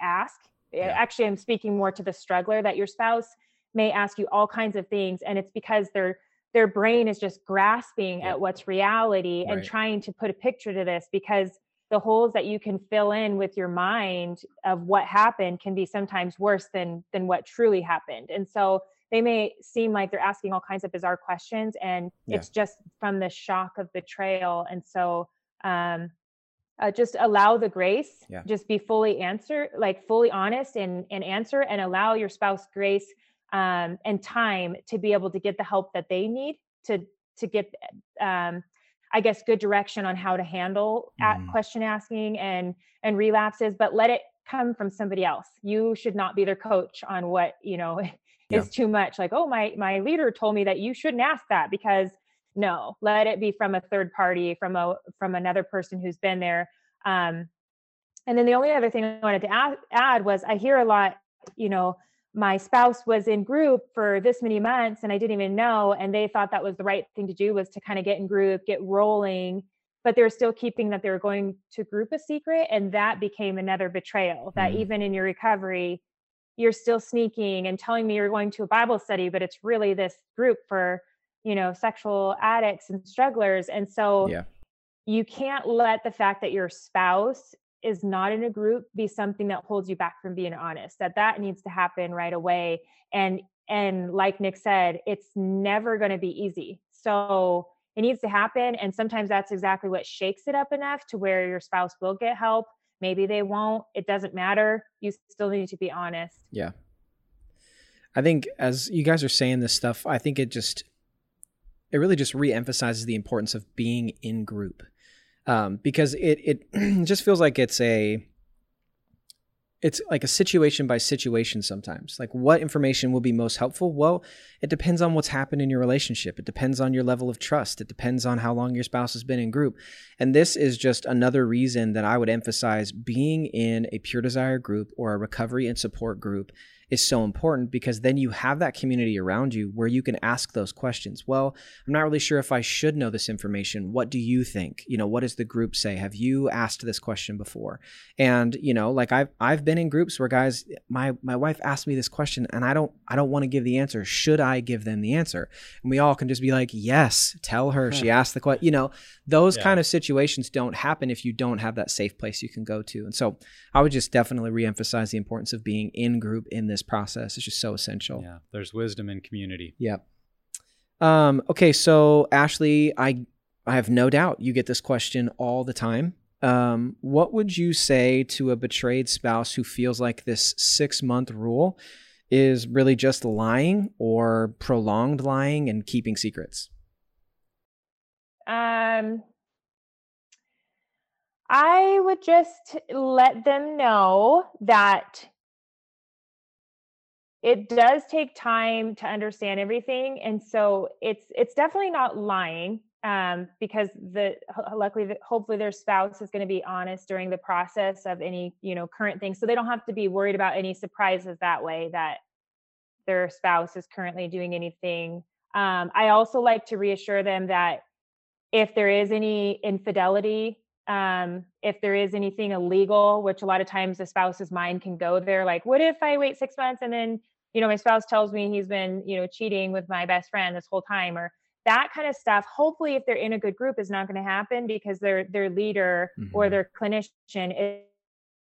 ask. Yeah. Actually, I'm speaking more to the struggler that your spouse may ask you all kinds of things. And it's because their their brain is just grasping at what's reality right. and trying to put a picture to this because the holes that you can fill in with your mind of what happened can be sometimes worse than than what truly happened and so they may seem like they're asking all kinds of bizarre questions and yeah. it's just from the shock of betrayal and so um uh, just allow the grace yeah. just be fully answer like fully honest and and answer and allow your spouse grace um and time to be able to get the help that they need to to get um I guess good direction on how to handle mm. question asking and and relapses, but let it come from somebody else. You should not be their coach on what, you know, is yeah. too much. Like, oh, my my leader told me that you shouldn't ask that because no, let it be from a third party, from a from another person who's been there. Um, and then the only other thing I wanted to add, add was I hear a lot, you know, my spouse was in group for this many months and I didn't even know. And they thought that was the right thing to do was to kind of get in group, get rolling, but they're still keeping that they were going to group a secret. And that became another betrayal that mm. even in your recovery, you're still sneaking and telling me you're going to a Bible study, but it's really this group for, you know, sexual addicts and strugglers. And so yeah. you can't let the fact that your spouse is not in a group be something that holds you back from being honest that that needs to happen right away and and like nick said it's never going to be easy. So it needs to happen and sometimes that's exactly what shakes it up enough to where your spouse will get help maybe they won't it doesn't matter you still need to be honest. Yeah. I think as you guys are saying this stuff i think it just it really just re-emphasizes the importance of being in group um, because it it just feels like it's a it's like a situation by situation sometimes. Like what information will be most helpful? Well, it depends on what's happened in your relationship. It depends on your level of trust. It depends on how long your spouse has been in group. And this is just another reason that I would emphasize being in a pure desire group or a recovery and support group is so important because then you have that community around you where you can ask those questions. Well, I'm not really sure if I should know this information. What do you think? You know, what does the group say? Have you asked this question before? And, you know, like I've I've been in groups where guys, my my wife asked me this question and I don't I don't want to give the answer. Should I give them the answer? And we all can just be like, yes, tell her. She asked the question. You know, those yeah. kind of situations don't happen if you don't have that safe place you can go to. And so I would just definitely reemphasize the importance of being in group in this process. It's just so essential. Yeah, there's wisdom in community. Yep. Um, okay, so Ashley, I I have no doubt you get this question all the time. Um, what would you say to a betrayed spouse who feels like this six month rule is really just lying or prolonged lying and keeping secrets? Um, I would just let them know that it does take time to understand everything and so it's it's definitely not lying um, because the luckily hopefully their spouse is going to be honest during the process of any you know current things so they don't have to be worried about any surprises that way that their spouse is currently doing anything. Um, i also like to reassure them that if there is any infidelity um, if there is anything illegal which a lot of times the spouse's mind can go there like what if i wait six months and then you know my spouse tells me he's been you know cheating with my best friend this whole time or that kind of stuff hopefully if they're in a good group is not going to happen because their their leader or Mhm. their clinician is,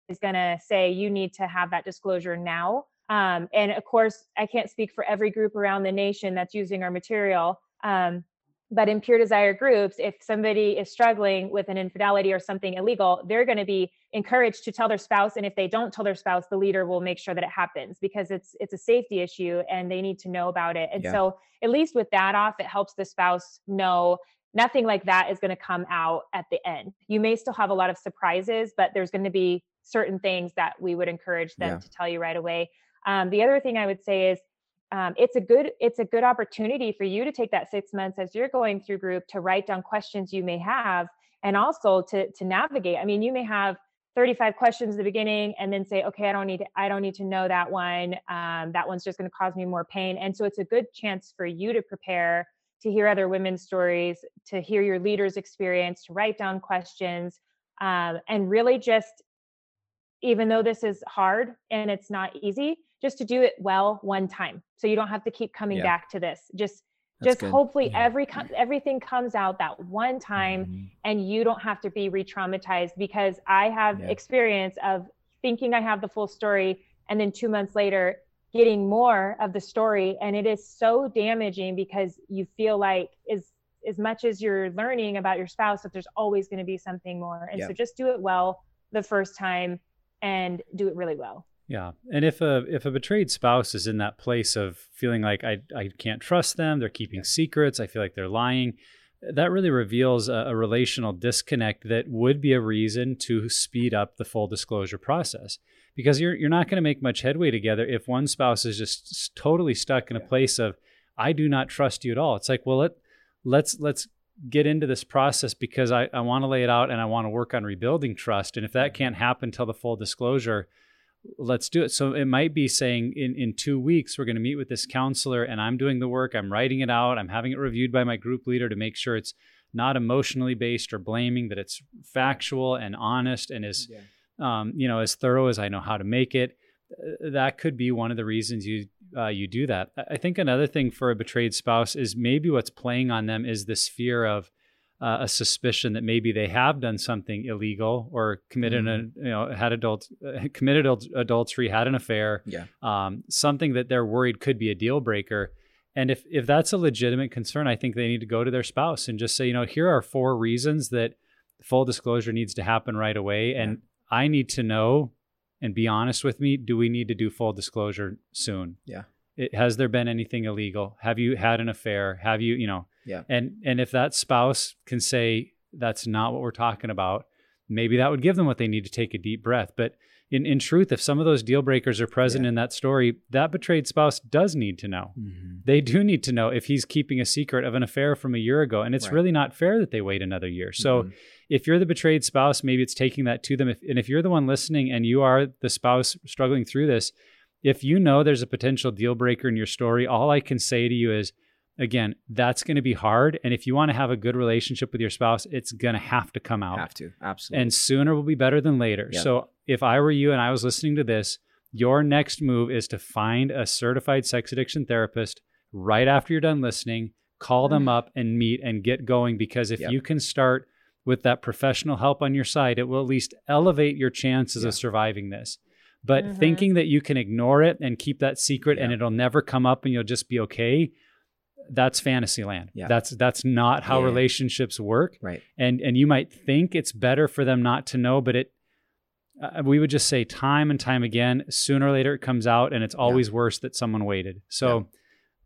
is going to say you need to have that disclosure now um, and of course i can't speak for every group around the nation that's using our material um, but in pure desire groups if somebody is struggling with an infidelity or something illegal they're going to be encouraged to tell their spouse and if they don't tell their spouse the leader will make sure that it happens because it's it's a safety issue and they need to know about it and Yeah. so at least with that off it helps the spouse know nothing like that is going to come out at the end you may still have a lot of surprises but there's going to be certain things that we would encourage them Yeah. to tell you right away um, the other thing i would say is um, it's a good it's a good opportunity for you to take that six months as you're going through group to write down questions you may have and also to to navigate. I mean you may have 35 questions at the beginning and then say okay i don't need to i don't need to know that one. Um, that one's just going to cause me more pain. And so it's a good chance for you to prepare to hear other women's stories to hear your leaders experience to write down questions um, and really just even though this is hard and it's not easy just to do it well one time so you don't have to keep coming Yeah. back to this just That's just good. hopefully Yeah. every everything comes out that one time Mhm. and you don't have to be re-traumatized because i have Yeah. experience of thinking i have the full story and then two months later getting more of the story and it is so damaging because you feel like as as much as you're learning about your spouse that there's always going to be something more and so just do it well the first time and do it really well Yeah, and if a if a betrayed spouse is in that place of feeling like I I can't trust them, they're keeping secrets, I feel like they're lying, that really reveals a, a relational disconnect that would be a reason to speed up the full disclosure process. Because you're you're not going to make much headway together if one spouse is just totally stuck in a place of I do not trust you at all. It's like, well, let let's let's get into this process because I, I want to lay it out and I want to work on rebuilding trust. And if that can't happen till the full disclosure, let's do it. So it might be saying in, in two weeks, we're going to meet with this counselor and I'm doing the work, I'm writing it out, I'm having it reviewed by my group leader to make sure it's not emotionally based or blaming, that it's factual and honest and is, Yeah. um, you know, as thorough as I know how to make it. Uh, That could be one of the reasons you uh, you do that. I I think another thing for a betrayed spouse is maybe what's playing on them is this fear of uh, a suspicion that maybe they have done something illegal or committed Mm-hmm. a you know had adult uh, committed adultery, had an affair, Yeah. um, something that they're worried could be a deal breaker. And if if that's a legitimate concern, I think they need to go to their spouse and just say, you know, here are four reasons that full disclosure needs to happen right away, and I need to know and be honest with me. Do we need to do full disclosure soon? Yeah. It, has there been anything illegal? Have you had an affair? Have you, you know? Yeah. And and if that spouse can say that's not what we're talking about, maybe that would give them what they need to take a deep breath. But in, in truth, if some of those deal breakers are present Yeah. in that story, that betrayed spouse does need to know. Mhm. They do need to know if he's keeping a secret of an affair from a year ago. And it's Right. really not fair that they wait another year. So Mhm. if you're the betrayed spouse, maybe it's taking that to them. If, and if you're the one listening and you are the spouse struggling through this, if you know there's a potential deal breaker in your story, all I can say to you is, again, that's going to be hard. And if you want to have a good relationship with your spouse, it's going to have to come out. have to absolutely. And sooner will be better than later. Yeah. So if I were you and I was listening to this, your next move is to find a certified sex addiction therapist right after you're done listening, call them up and meet and get going. Because if Yep. you can start with that professional help on your side, it will at least elevate your chances Yeah. of surviving this. But Mhm. thinking that you can ignore it and keep that secret and it'll never come up and you'll just be okay, that's fantasy land. Yeah. That's that's not how Yeah. relationships work right. and and you might think it's better for them not to know but it uh, we would just say time and time again sooner or later it comes out and it's always worse that someone waited so Yeah.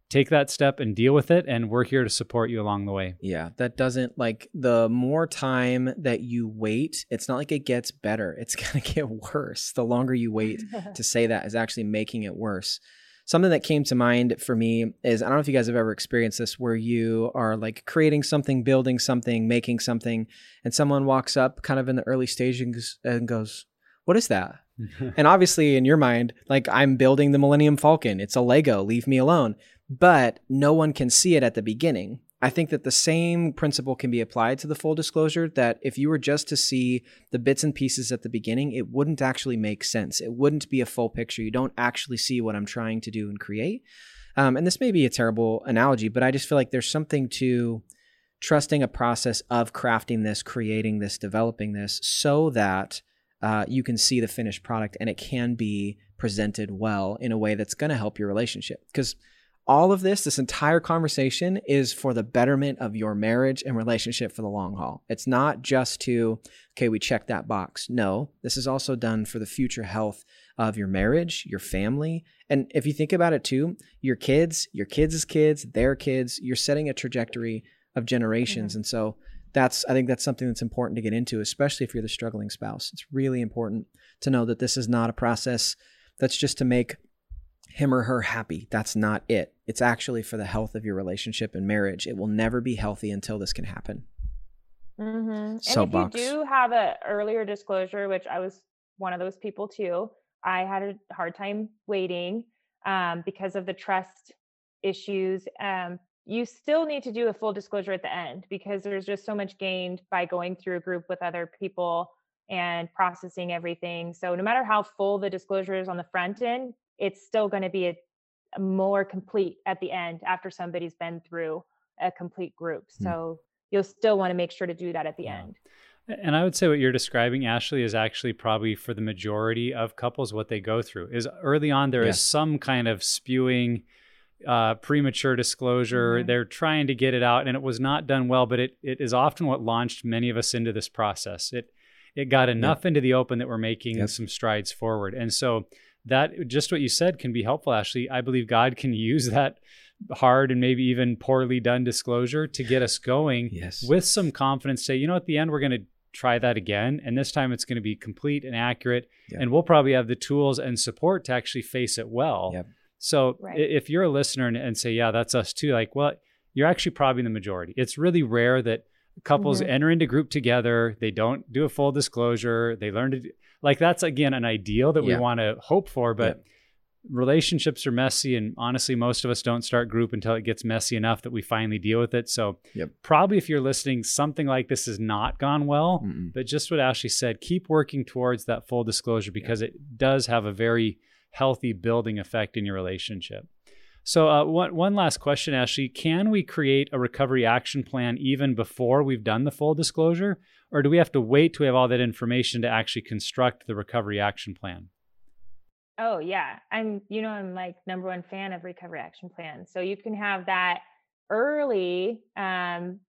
take that step and deal with it and we're here to support you along the way Yeah, that doesn't like the more time that you wait, it's not like it gets better. It's going to get worse. The longer you wait to say that is actually making it worse. Something that came to mind for me is I don't know if you guys have ever experienced this where you are like creating something, building something, making something, and someone walks up kind of in the early stages and goes, What is that? and obviously, in your mind, like I'm building the Millennium Falcon, it's a Lego, leave me alone. But no one can see it at the beginning. I think that the same principle can be applied to the full disclosure that if you were just to see the bits and pieces at the beginning, it wouldn't actually make sense. It wouldn't be a full picture. You don't actually see what I'm trying to do and create. Um, and this may be a terrible analogy, but I just feel like there's something to trusting a process of crafting this, creating this, developing this so that uh, you can see the finished product and it can be presented well in a way that's going to help your relationship. Because all of this, this entire conversation is for the betterment of your marriage and relationship for the long haul. It's not just to, okay, we check that box. No, this is also done for the future health of your marriage, your family. And if you think about it too, your kids, your kids' kids, their kids, you're setting a trajectory of generations. Mm-hmm. And so that's, I think that's something that's important to get into, especially if you're the struggling spouse. It's really important to know that this is not a process that's just to make him or her happy. That's not it. It's actually for the health of your relationship and marriage. It will never be healthy until this can happen. Mm-hmm. And if you do have an earlier disclosure, which I was one of those people too, I had a hard time waiting um, because of the trust issues. Um, you still need to do a full disclosure at the end because there's just so much gained by going through a group with other people and processing everything. So no matter how full the disclosure is on the front end, it's still going to be a, more complete at the end after somebody's been through a complete group. Hmm. So mm. you'll still want to make sure to do that at the yeah. end. And I would say what you're describing, Ashley, is actually probably for the majority of couples what they go through is early on there yeah. is some kind of spewing uh, premature disclosure. Mm-hmm. They're trying to get it out, and it was not done well. But it it is often what launched many of us into this process. It it got enough yep. into the open that we're making yep. some strides forward. And so that just what you said can be helpful, Ashley. I believe God can use that hard and maybe even poorly done disclosure to get us going yes. with some confidence. Say, you know, at the end, we're going to try that again. And this time it's going to be complete and accurate. Yep. And we'll probably have the tools and support to actually face it well. Yep. So right. if you're a listener and, and, say, yeah, that's us too, like, well, you're actually probably the majority. It's really rare that couples mm-hmm. enter into group together, they don't do a full disclosure, they learn to do, like that's again an ideal that yeah. we want to hope for, but yeah. relationships are messy and honestly most of us don't start group until it gets messy enough that we finally deal with it. So yep. probably if you're listening something like this has not gone well, Mm-mm. but just what Ashley said, keep working towards that full disclosure because yeah. it does have a very healthy building effect in your relationship. So, uh, one, one last question, Ashley. Can we create a recovery action plan even before we've done the full disclosure? Or do we have to wait we have all that information to actually construct the recovery action plan? Oh, yeah. I'm, you know, I'm like number one fan of recovery action plan. So, you can have that early, um,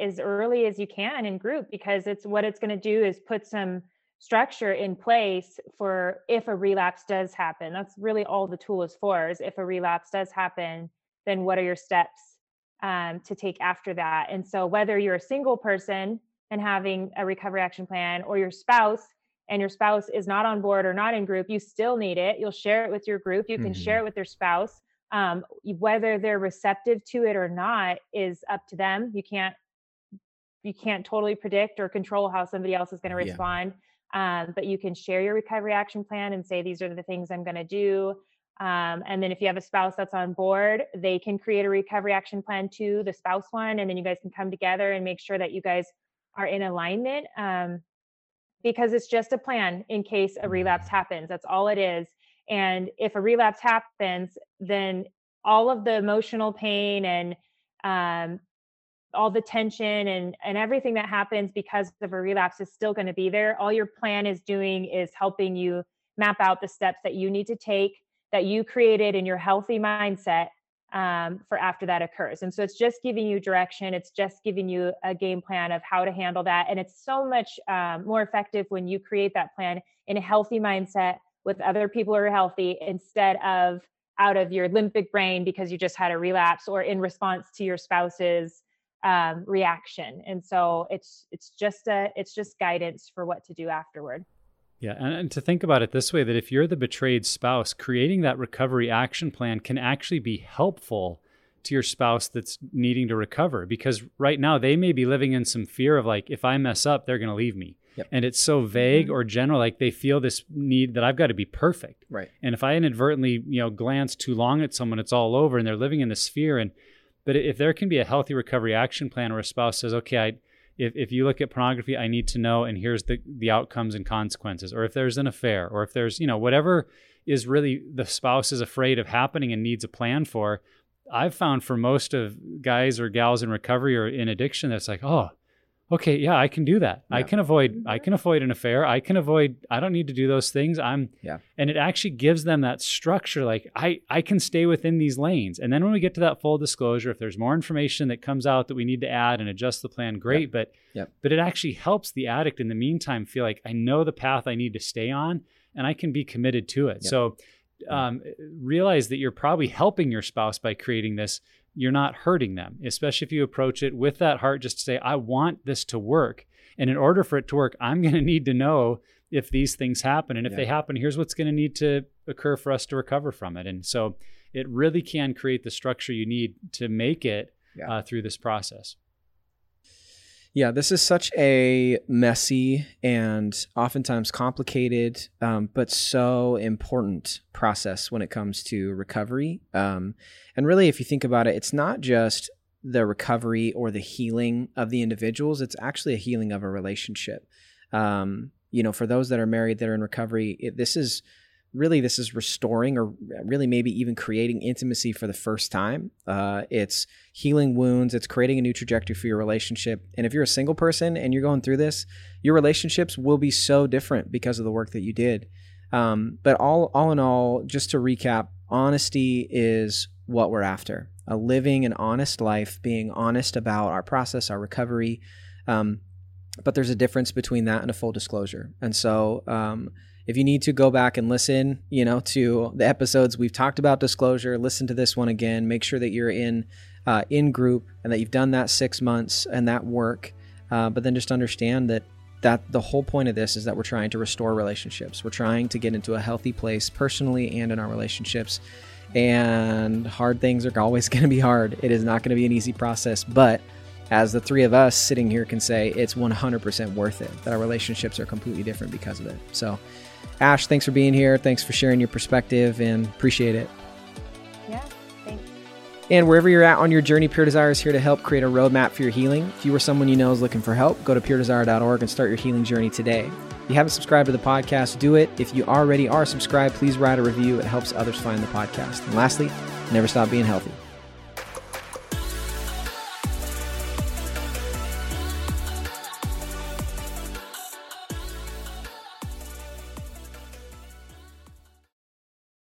as early as you can in group because it's what it's going to do is put some structure in place for if a relapse does happen. That's really all the tool is for is if a relapse does happen, then what are your steps um, to take after that? And so whether you're a single person and having a recovery action plan or your spouse and your spouse is not on board or not in group, you still need it. You'll share it with your group. You can mm-hmm. share it with your spouse. Um, whether they're receptive to it or not is up to them. You can't you can't totally predict or control how somebody else is going to respond. Yeah. Um, but you can share your recovery action plan and say, these are the things I'm going to do. Um, and then if you have a spouse that's on board, they can create a recovery action plan to the spouse one. And then you guys can come together and make sure that you guys are in alignment um, because it's just a plan in case a relapse happens. That's all it is. And if a relapse happens, then all of the emotional pain and um, all the tension and and everything that happens because of a relapse is still going to be there. All your plan is doing is helping you map out the steps that you need to take that you created in your healthy mindset um, for after that occurs. And so it's just giving you direction. It's just giving you a game plan of how to handle that. And it's so much um, more effective when you create that plan in a healthy mindset with other people who are healthy instead of out of your limbic brain because you just had a relapse or in response to your spouse's um, reaction and so it's it's just a it's just guidance for what to do afterward Yeah, and, and, to think about it this way that if you're the betrayed spouse, creating that recovery action plan can actually be helpful to your spouse that's needing to recover because right now they may be living in some fear of like if I mess up, they're going to leave me. Yep. And it's so vague or general like they feel this need that I've got to be perfect. Right. And if I inadvertently, you know, glance too long at someone, it's all over and they're living in this fear and but if there can be a healthy recovery action plan where a spouse says, "Okay, I if, if you look at pornography, I need to know, and here's the, the outcomes and consequences. Or if there's an affair, or if there's, you know, whatever is really the spouse is afraid of happening and needs a plan for. I've found for most of guys or gals in recovery or in addiction, that's like, oh, okay, yeah, I can do that. Yeah. I can avoid I can avoid an affair. I can avoid I don't need to do those things. I'm yeah. And it actually gives them that structure like I I can stay within these lanes. And then when we get to that full disclosure, if there's more information that comes out that we need to add and adjust the plan, great, yep. but yeah. but it actually helps the addict in the meantime feel like I know the path I need to stay on and I can be committed to it. Yep. So um, realize that you're probably helping your spouse by creating this you're not hurting them, especially if you approach it with that heart just to say, I want this to work. And in order for it to work, I'm going to need to know if these things happen. And if yeah. they happen, here's what's going to need to occur for us to recover from it. And so it really can create the structure you need to make it yeah. uh, through this process. Yeah, this is such a messy and oftentimes complicated, um, but so important process when it comes to recovery. Um, and really, if you think about it, it's not just the recovery or the healing of the individuals, it's actually a healing of a relationship. Um, you know, for those that are married that are in recovery, it, this is really this is restoring or really maybe even creating intimacy for the first time. Uh, it's healing wounds. It's creating a new trajectory for your relationship. And if you're a single person and you're going through this, your relationships will be so different because of the work that you did. Um, but all, all in all, just to recap, honesty is what we're after. A living an honest life, being honest about our process, our recovery. Um, but there's a difference between that and a full disclosure. And so, um, if you need to go back and listen, you know, to the episodes we've talked about disclosure, listen to this one again. Make sure that you're in uh, in group and that you've done that six months and that work. Uh, but then just understand that that the whole point of this is that we're trying to restore relationships. We're trying to get into a healthy place personally and in our relationships. And hard things are always going to be hard. It is not going to be an easy process, but as the three of us sitting here can say, it's 100% worth it. That our relationships are completely different because of it. So Ash, thanks for being here. Thanks for sharing your perspective and appreciate it. Yeah, thanks. And wherever you're at on your journey, Pure Desire is here to help create a roadmap for your healing. If you or someone you know is looking for help, go to puredesire.org and start your healing journey today. If you haven't subscribed to the podcast, do it. If you already are subscribed, please write a review. It helps others find the podcast. And lastly, never stop being healthy.